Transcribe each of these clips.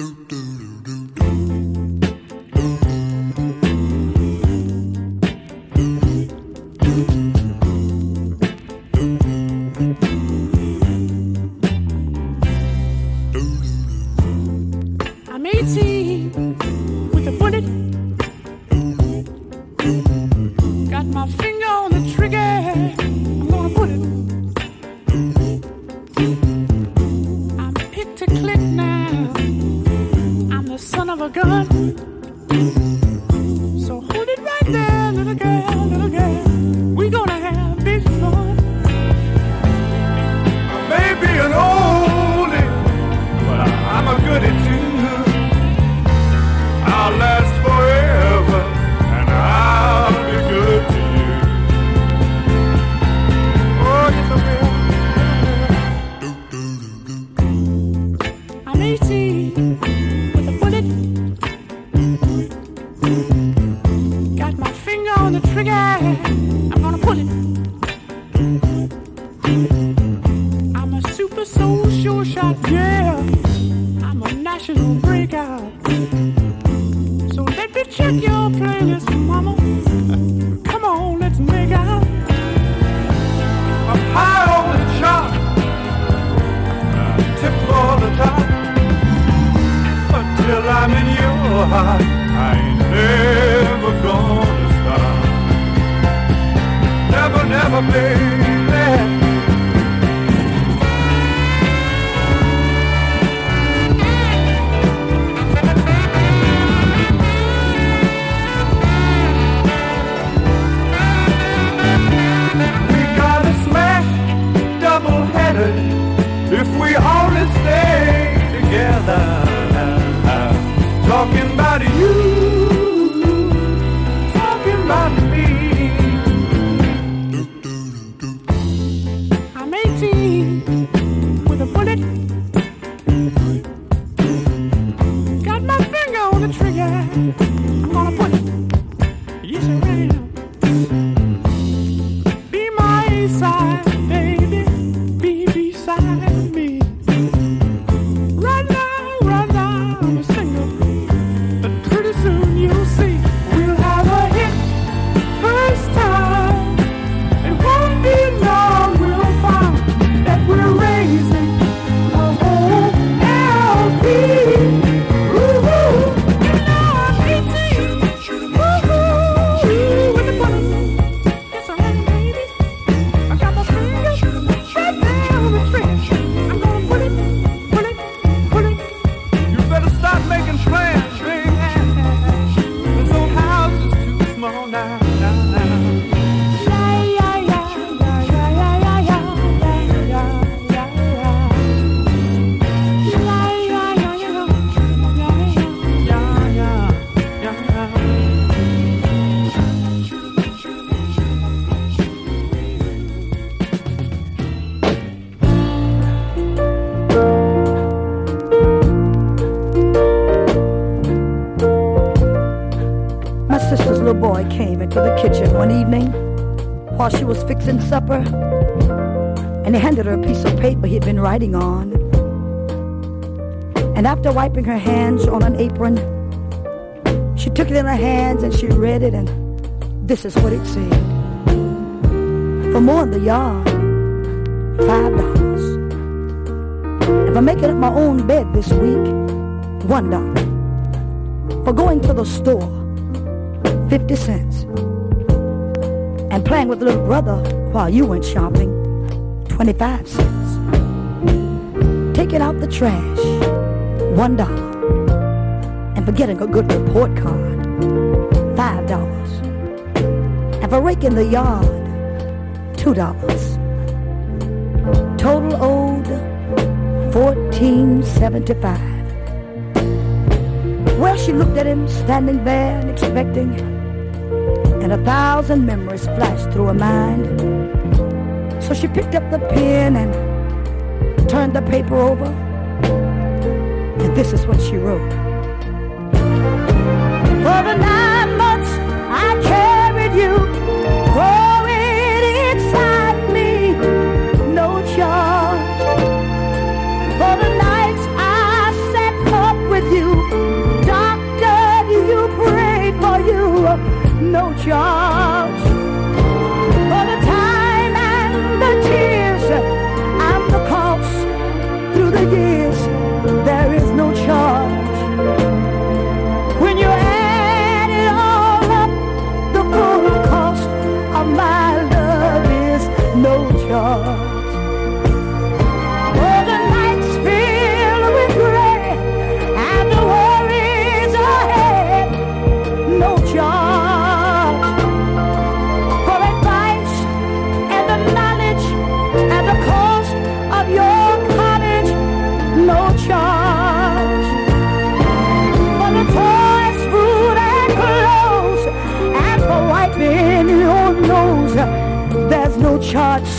I'm fixing supper, and he handed her a piece of paper he'd been writing on. And after wiping her hands on an apron, she took it in her hands and she read it, and this is what it said. For more in the yard, five dollars. And for making up my own bed this week, one dollar. For going to the store, 50 cents. Playing with little brother while you went shopping, 25 cents. Taking out the trash, one dollar. And for getting a good report card, five dollars. And for raking the yard, two dollars. Total owed 1475. Well, she looked at him standing there and expecting, and a thousand memories flashed through her mind. So she picked up the pen and turned the paper over, and this is what she wrote. For the nine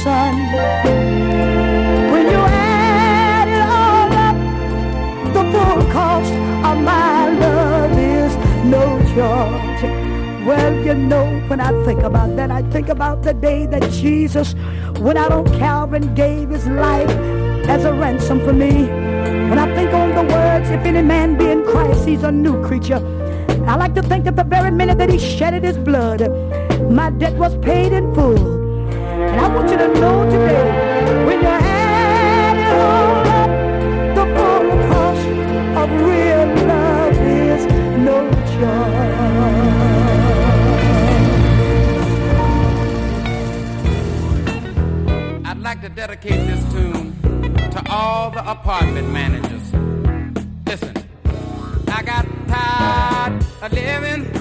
son. When you add it all up, the full cost of my love is no charge. Well, you know, when I think about that, I think about the day that Jesus went out on Calvary and gave his life as a ransom for me. When I think on the words, if any man be in Christ, he's a new creature. I like to think that the very minute that he shedded his blood, my debt was paid in full. And I want you to know today, when you add it all up, the full cost of real love is no charge. I'd like to dedicate this tune to all the apartment managers. Listen, I got tired of living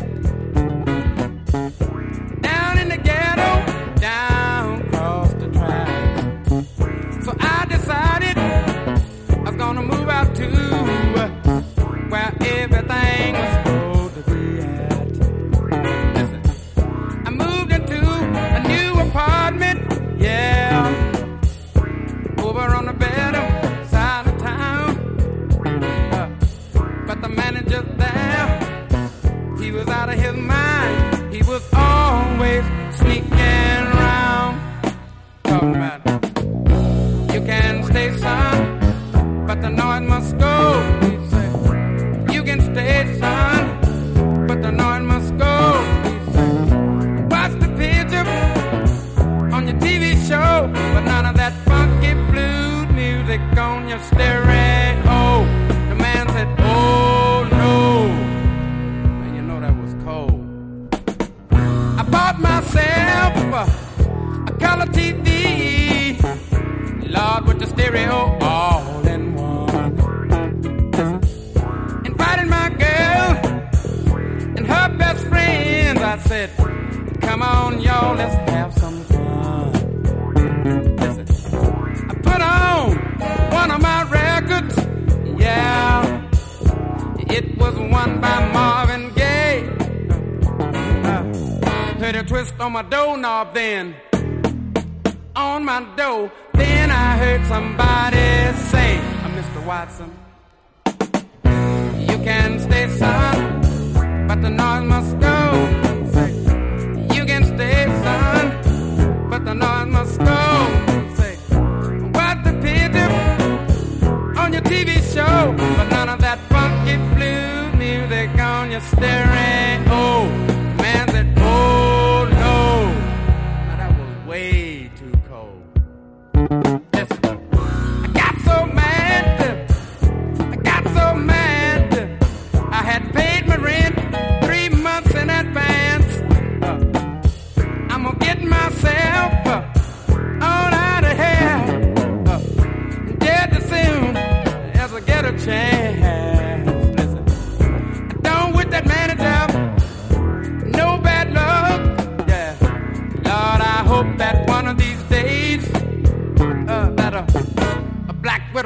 your TV show, but none of that funky blues music on your stereo.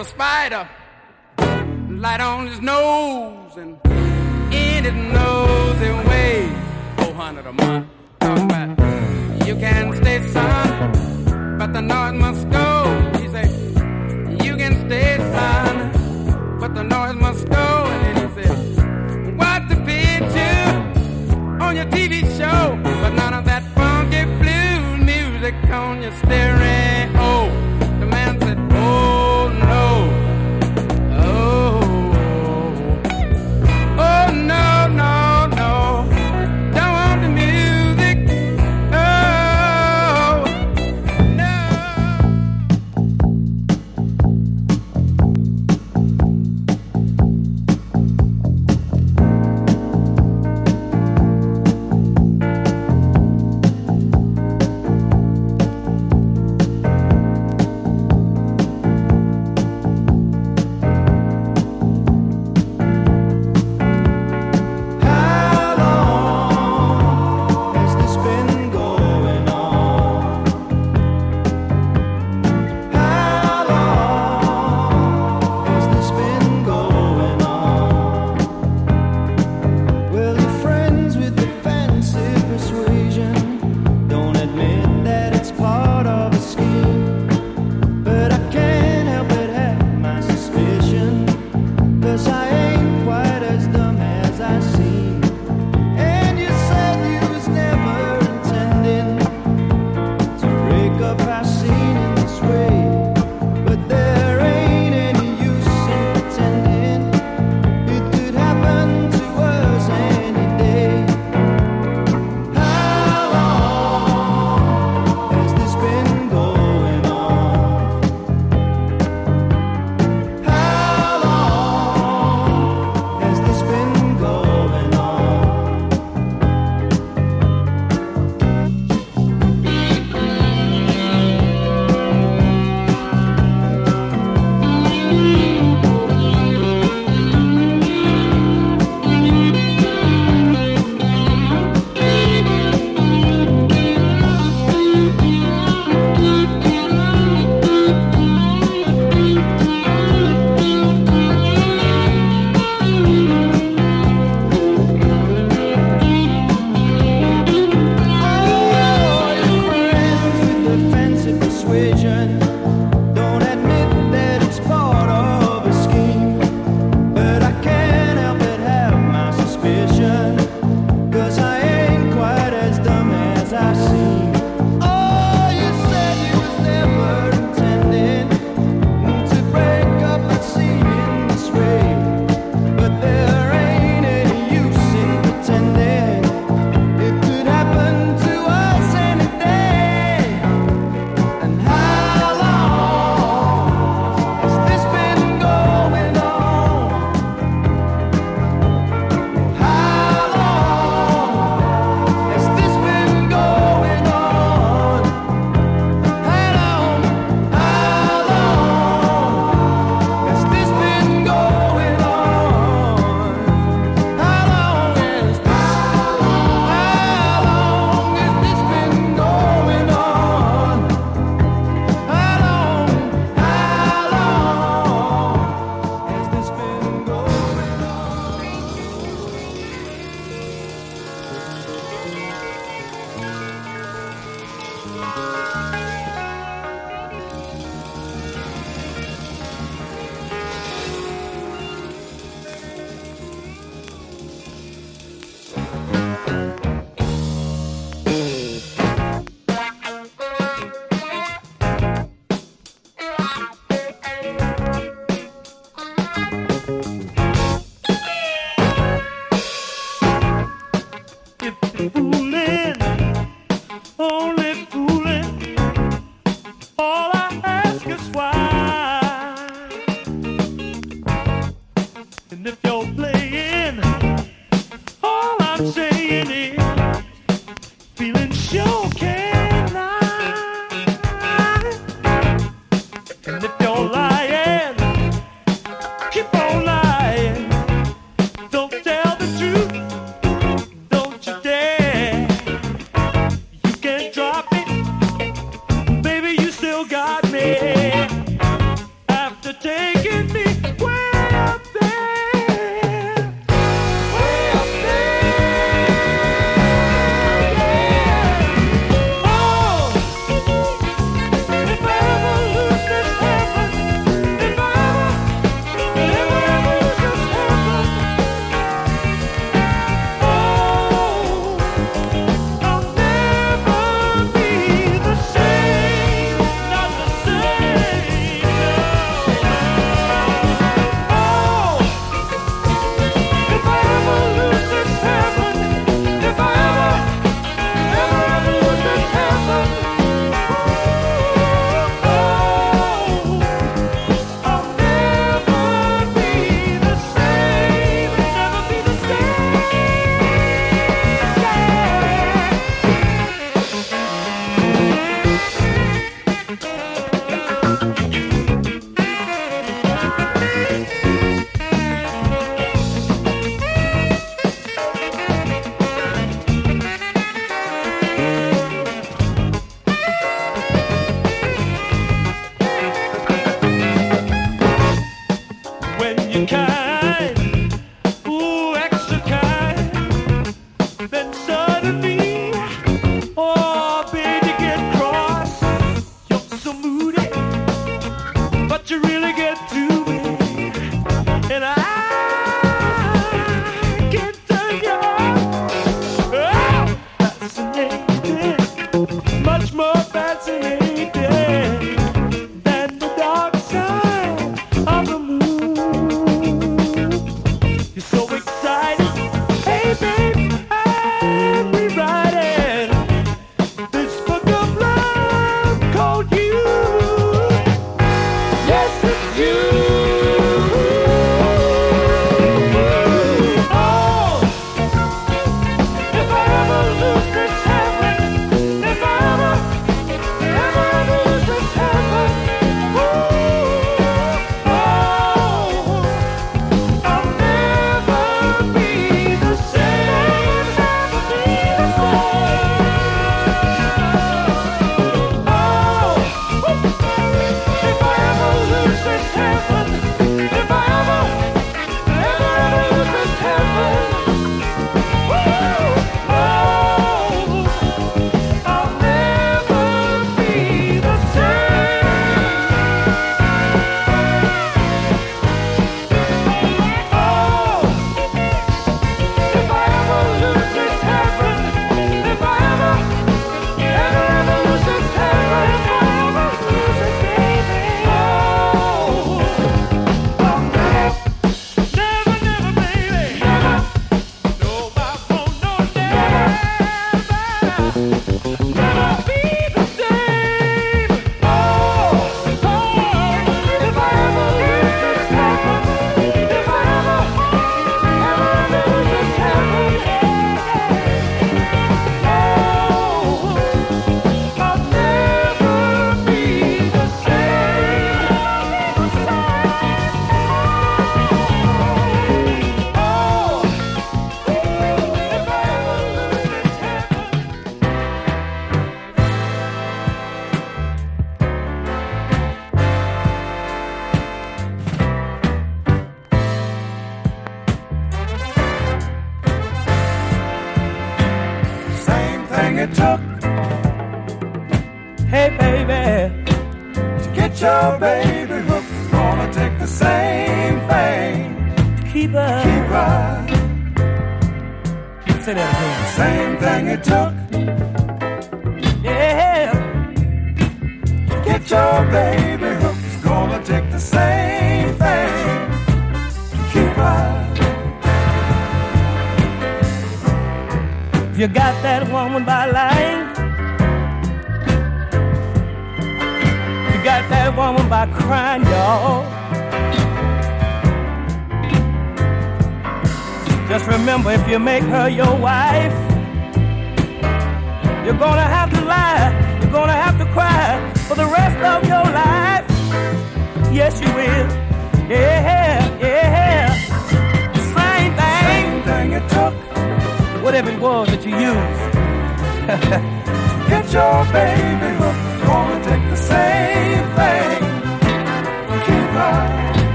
Widow spider light on his nose and in his nosy ways. 400 a month. Talking about you can stay, son, but the noise must go. He say, you can stay, son, but the noise must go. And then he said, watch the picture on your TV show, but none of that funky blues music on your stereo.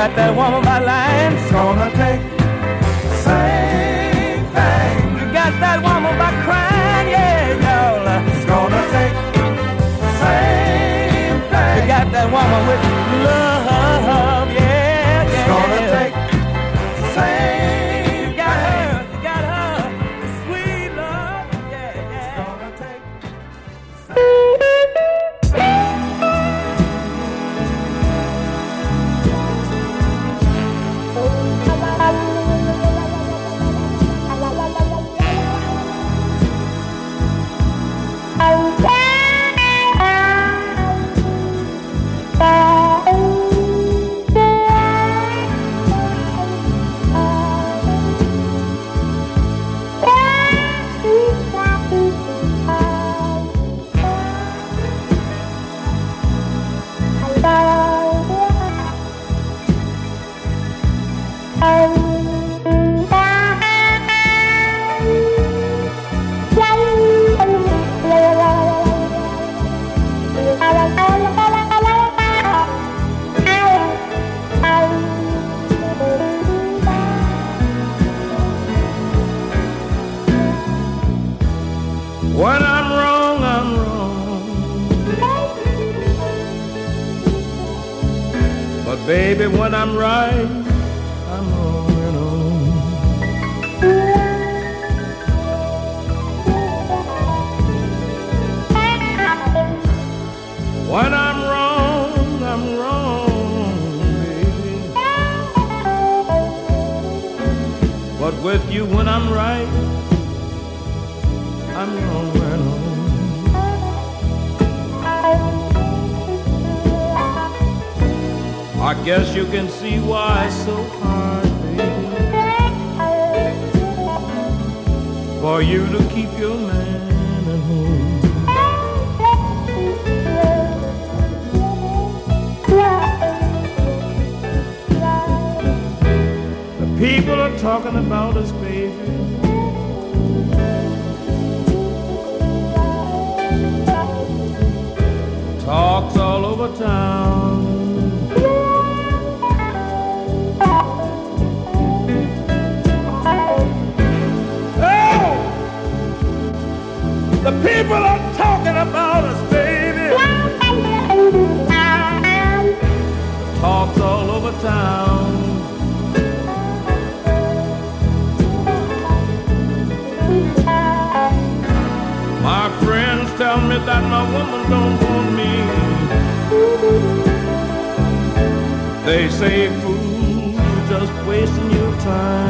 got that woman by line. It's gonna take same thing. You got that woman by crying, yeah, y'all. It's gonna take same thing. You got that woman with love. They say, fool, just wasting your time.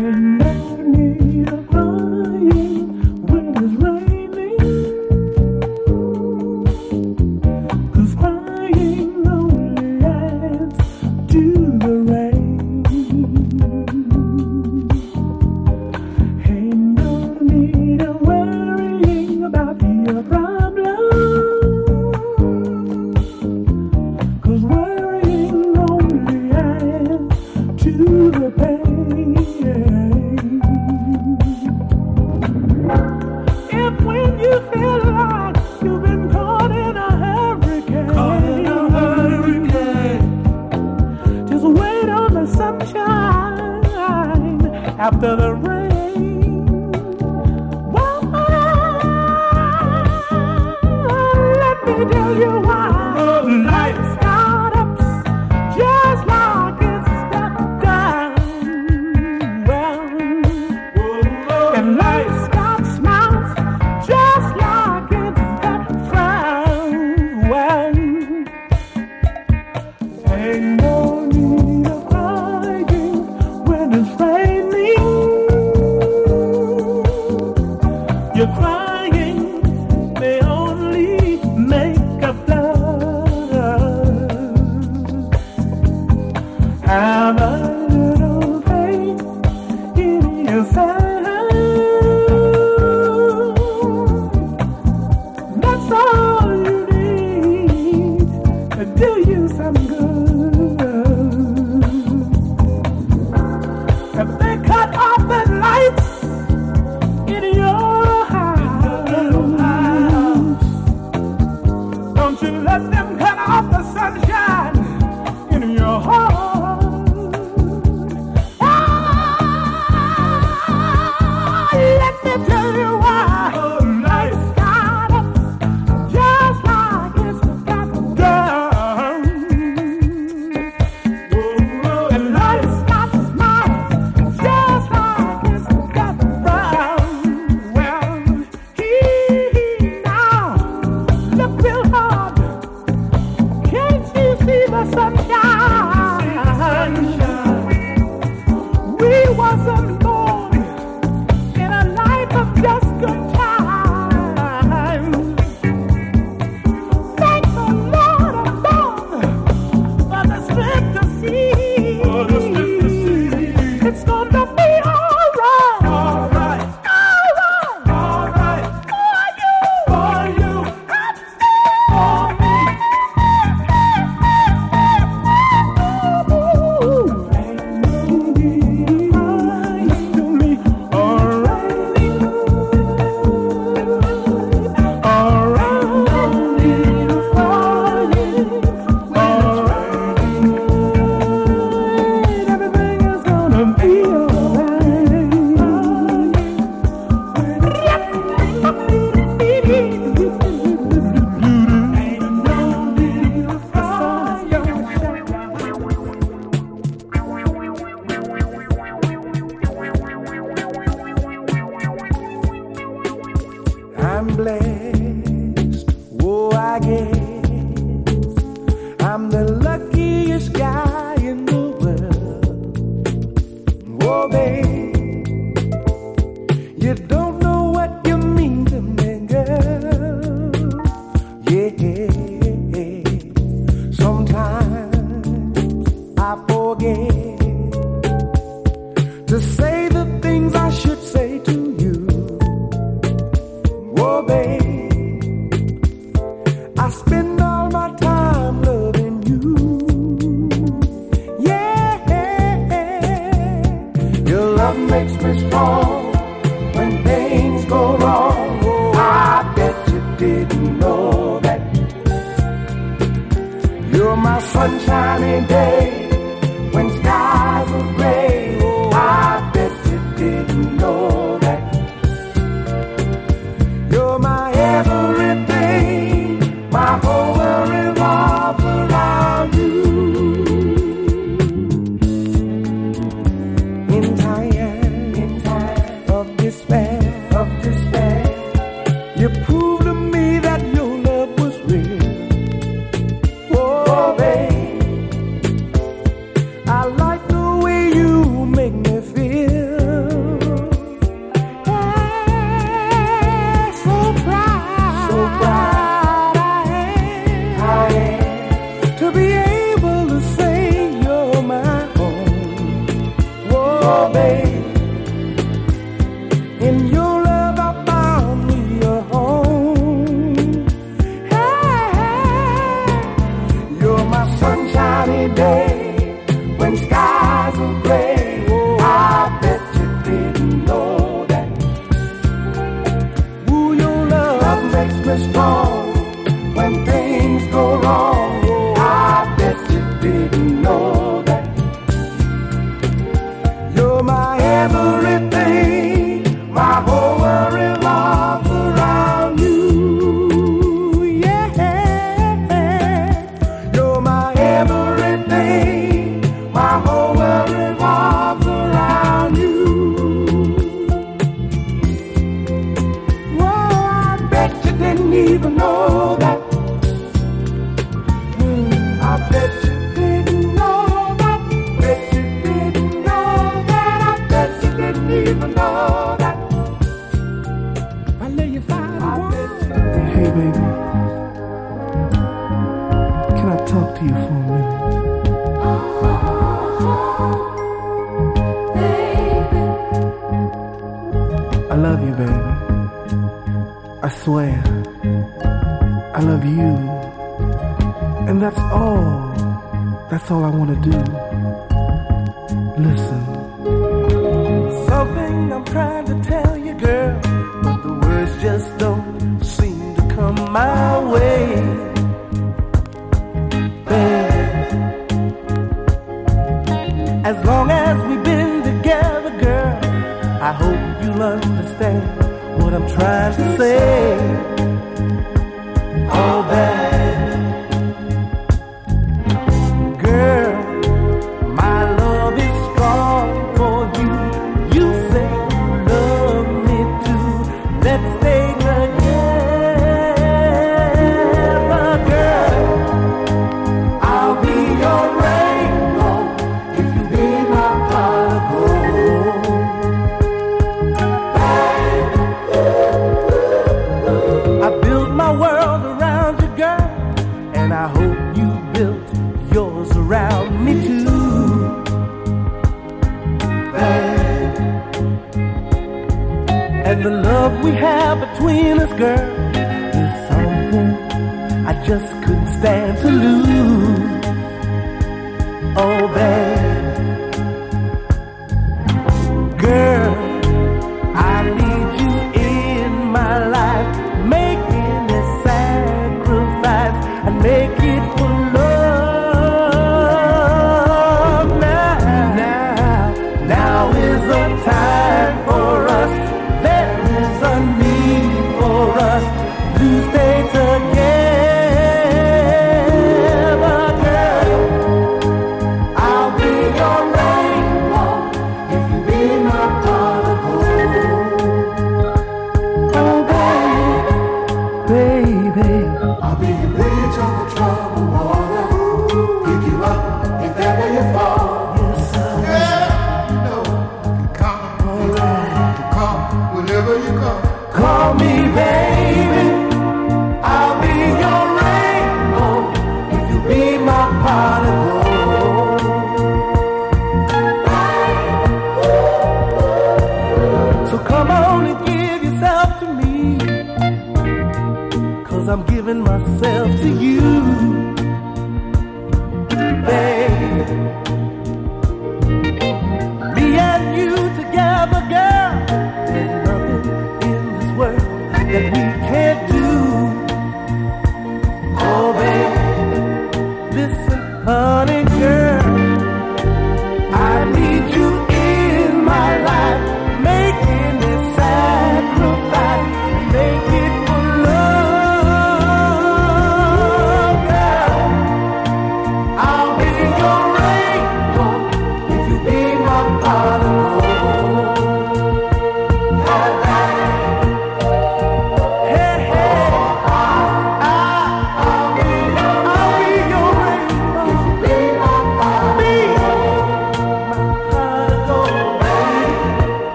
remember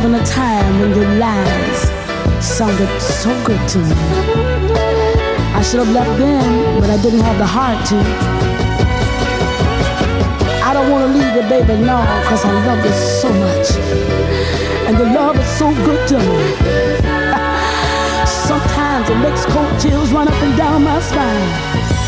even a time when your lies sounded so good to me. I should have left then, but I didn't have the heart to. I don't want to leave the baby now, cause I love you so much. And the love is so good to me. Sometimes it makes cold chills run up and down my spine.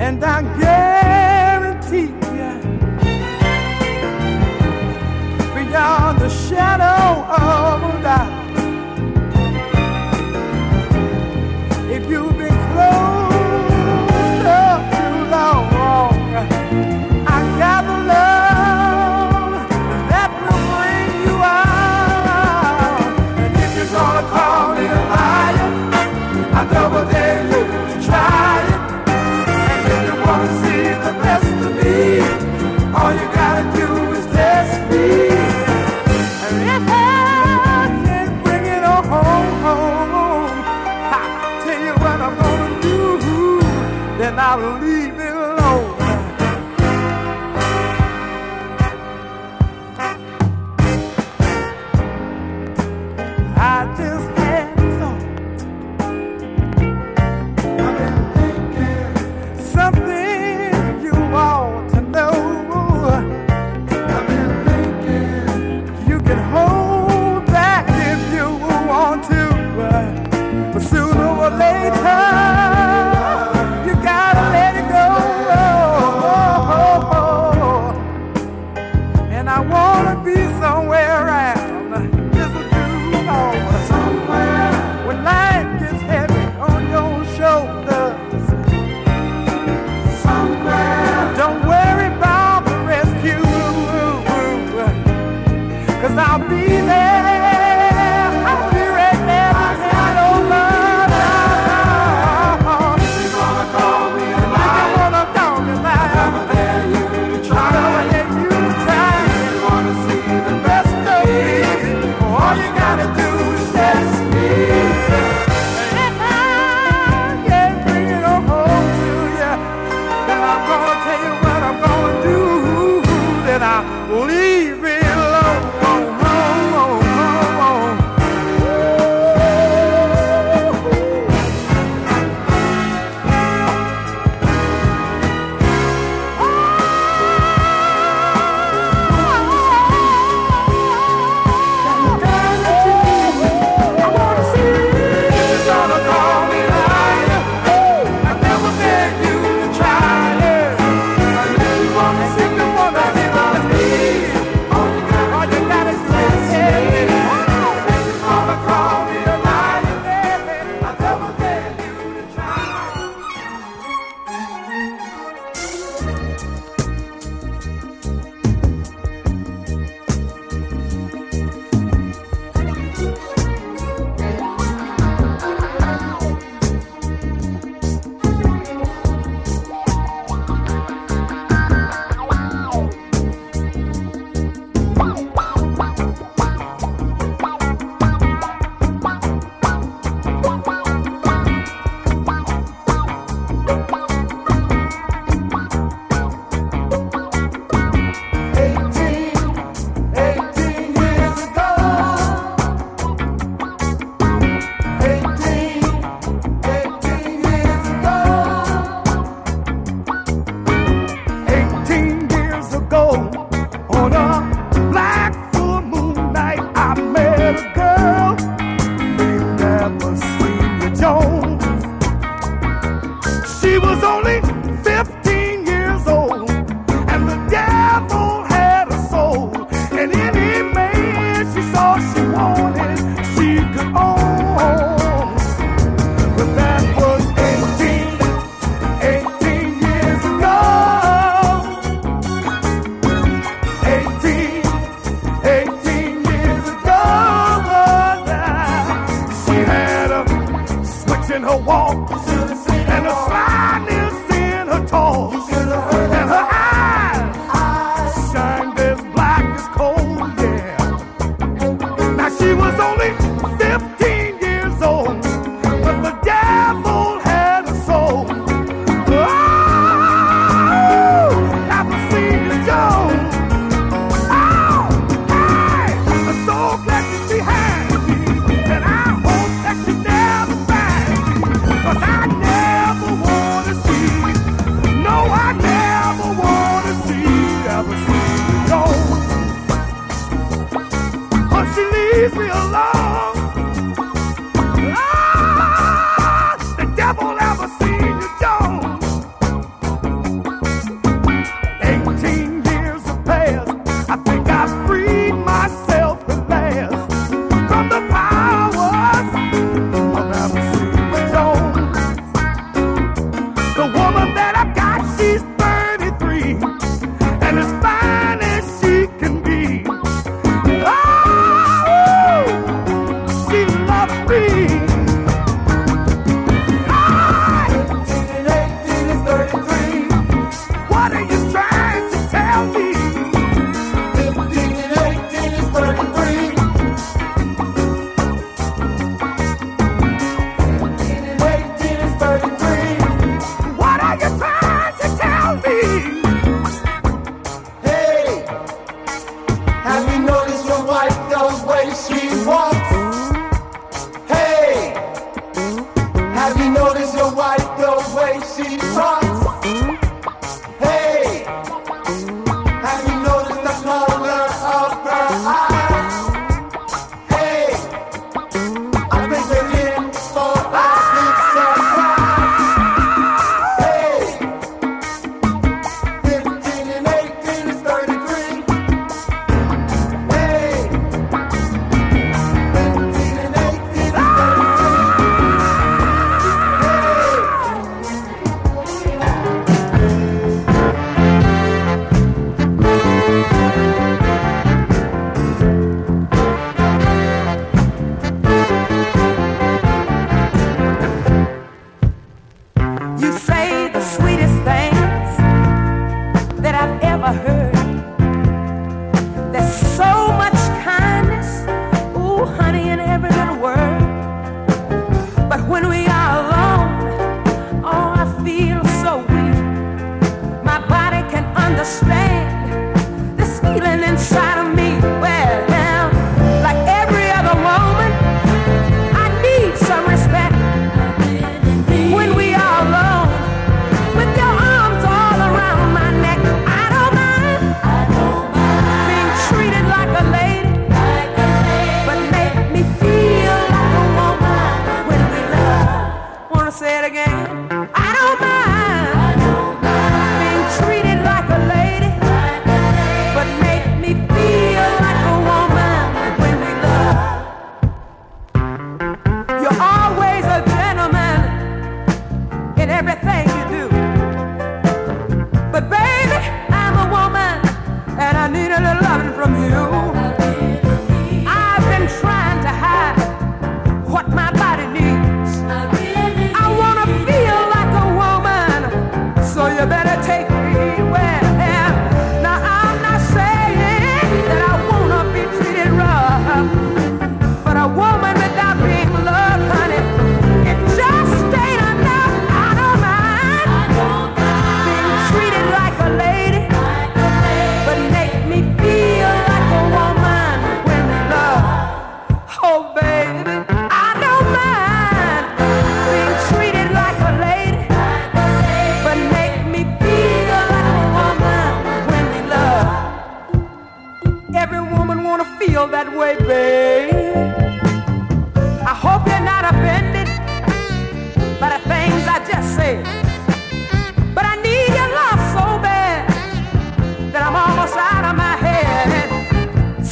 and I guarantee you, beyond the shadow.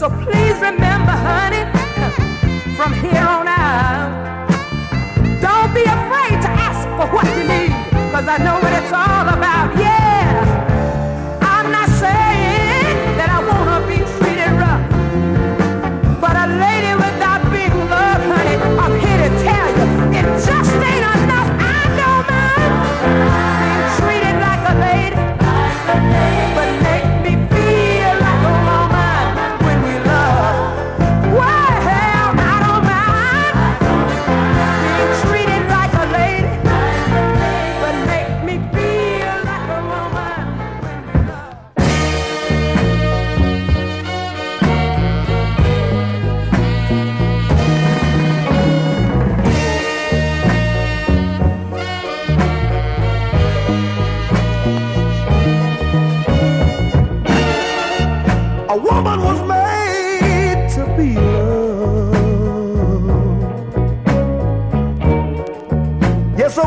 So please remember, honey, from here on out, don't be afraid to ask for what you need, cause I know what it's all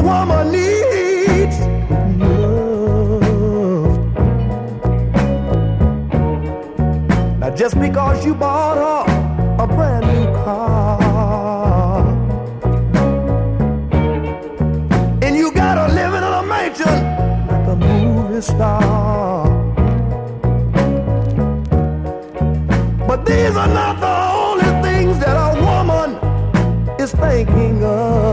woman needs love. Now, just because you bought her a brand new car, and you got her living in a mansion like a movie star, but these are not the only things that a woman is thinking of.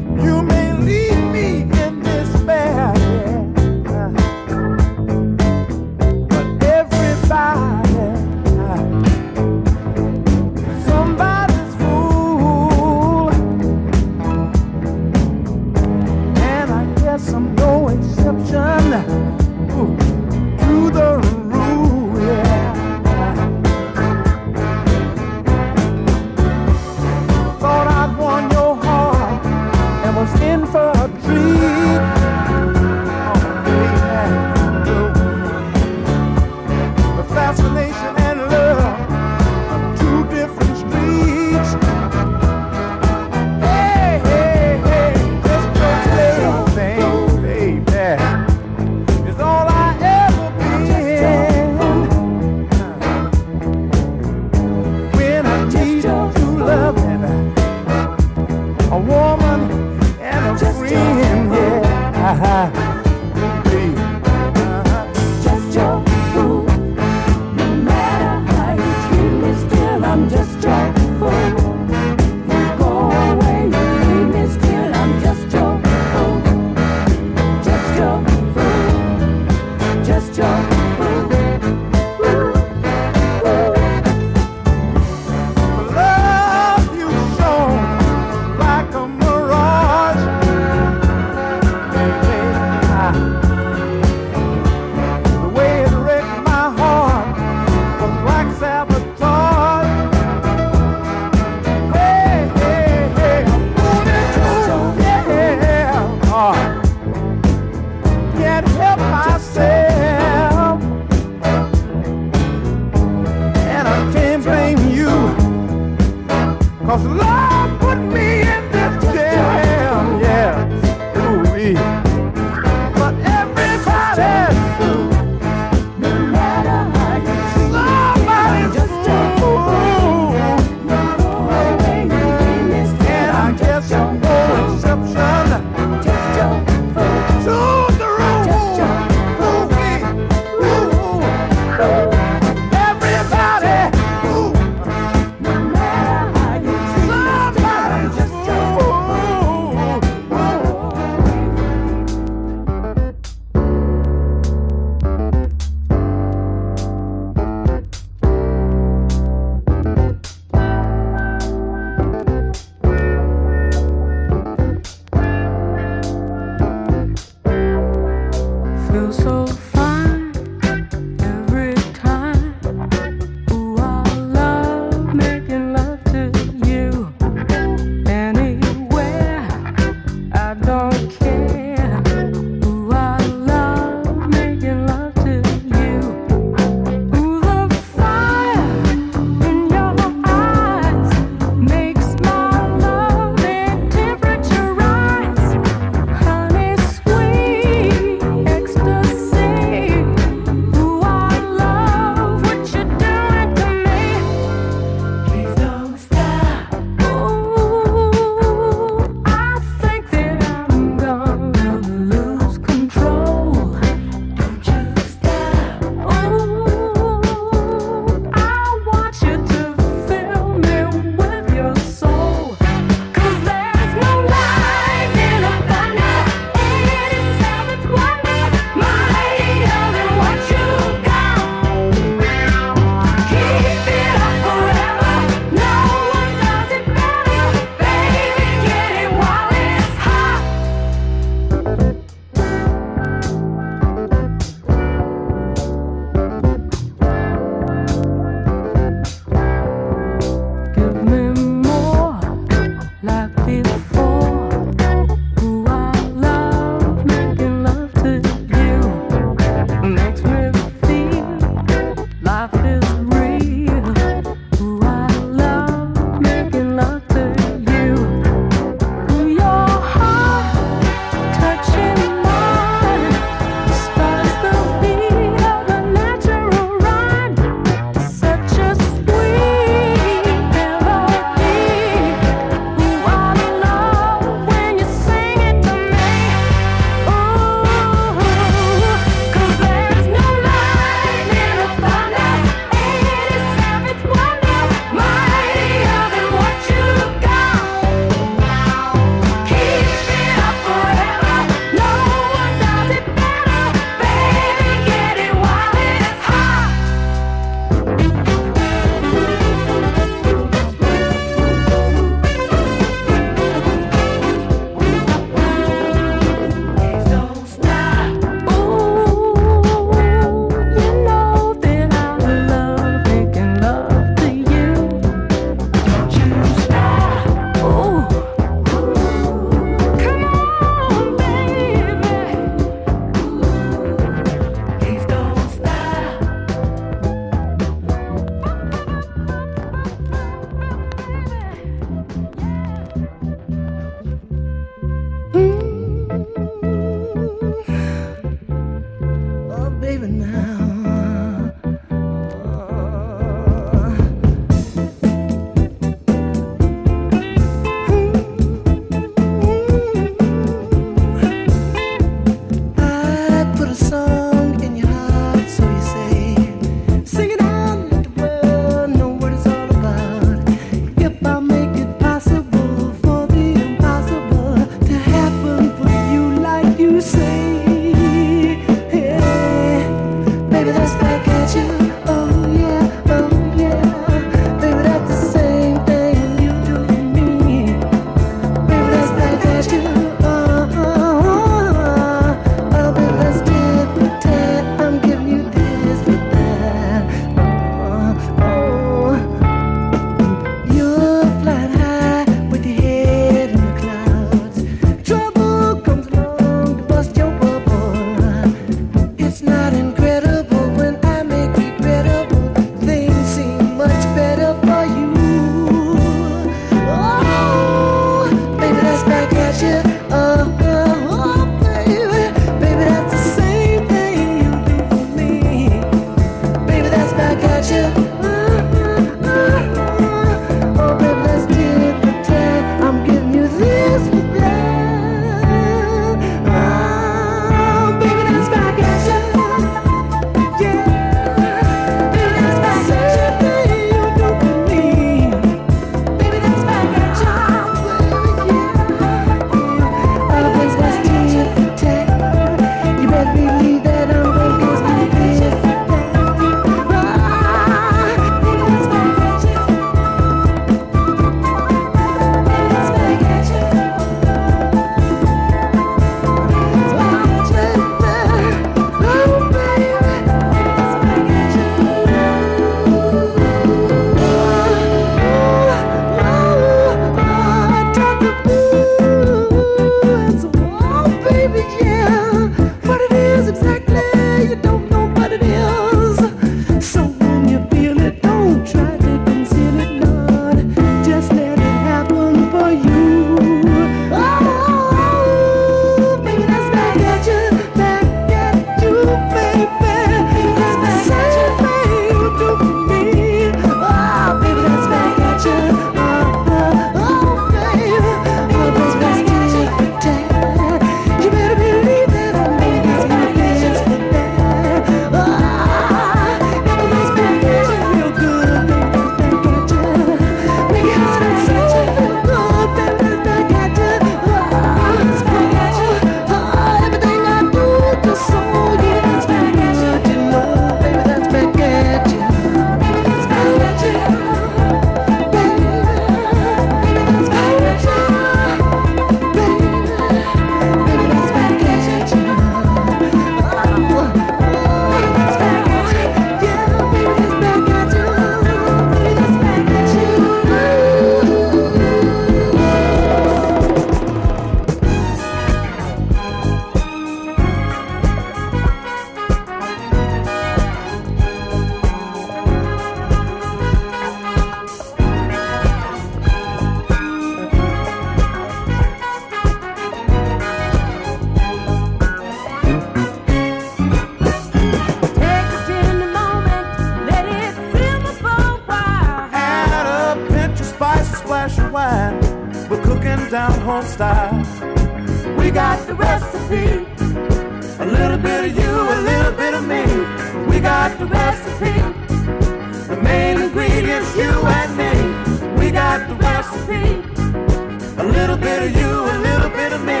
you a little bit of me.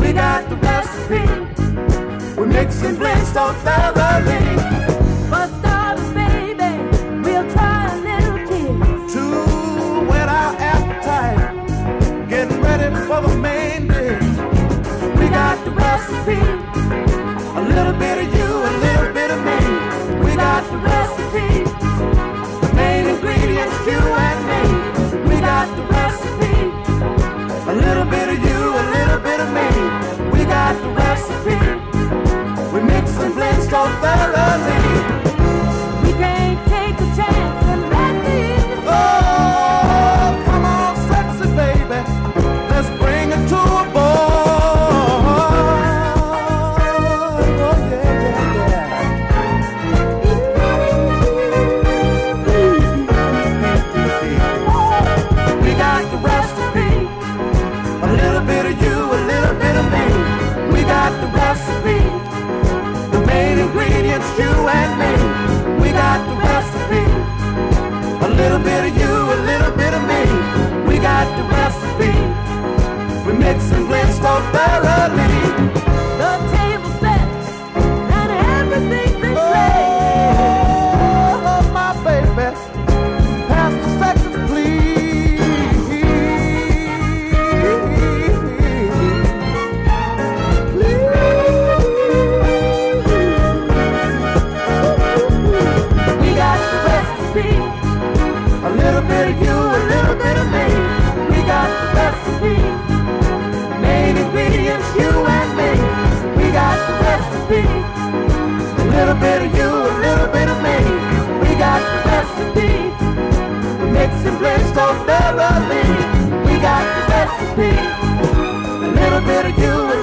We got the recipe. We're mixing blends so thoroughly. Baby, we'll try a little kiss. To our appetite, getting ready for the main dish. We got the recipe. A little bit of you, a little bit of me. We got the recipe. The main ingredients, you and recipe. We mix and blend so thoroughly. barreling recipe. A little bit of you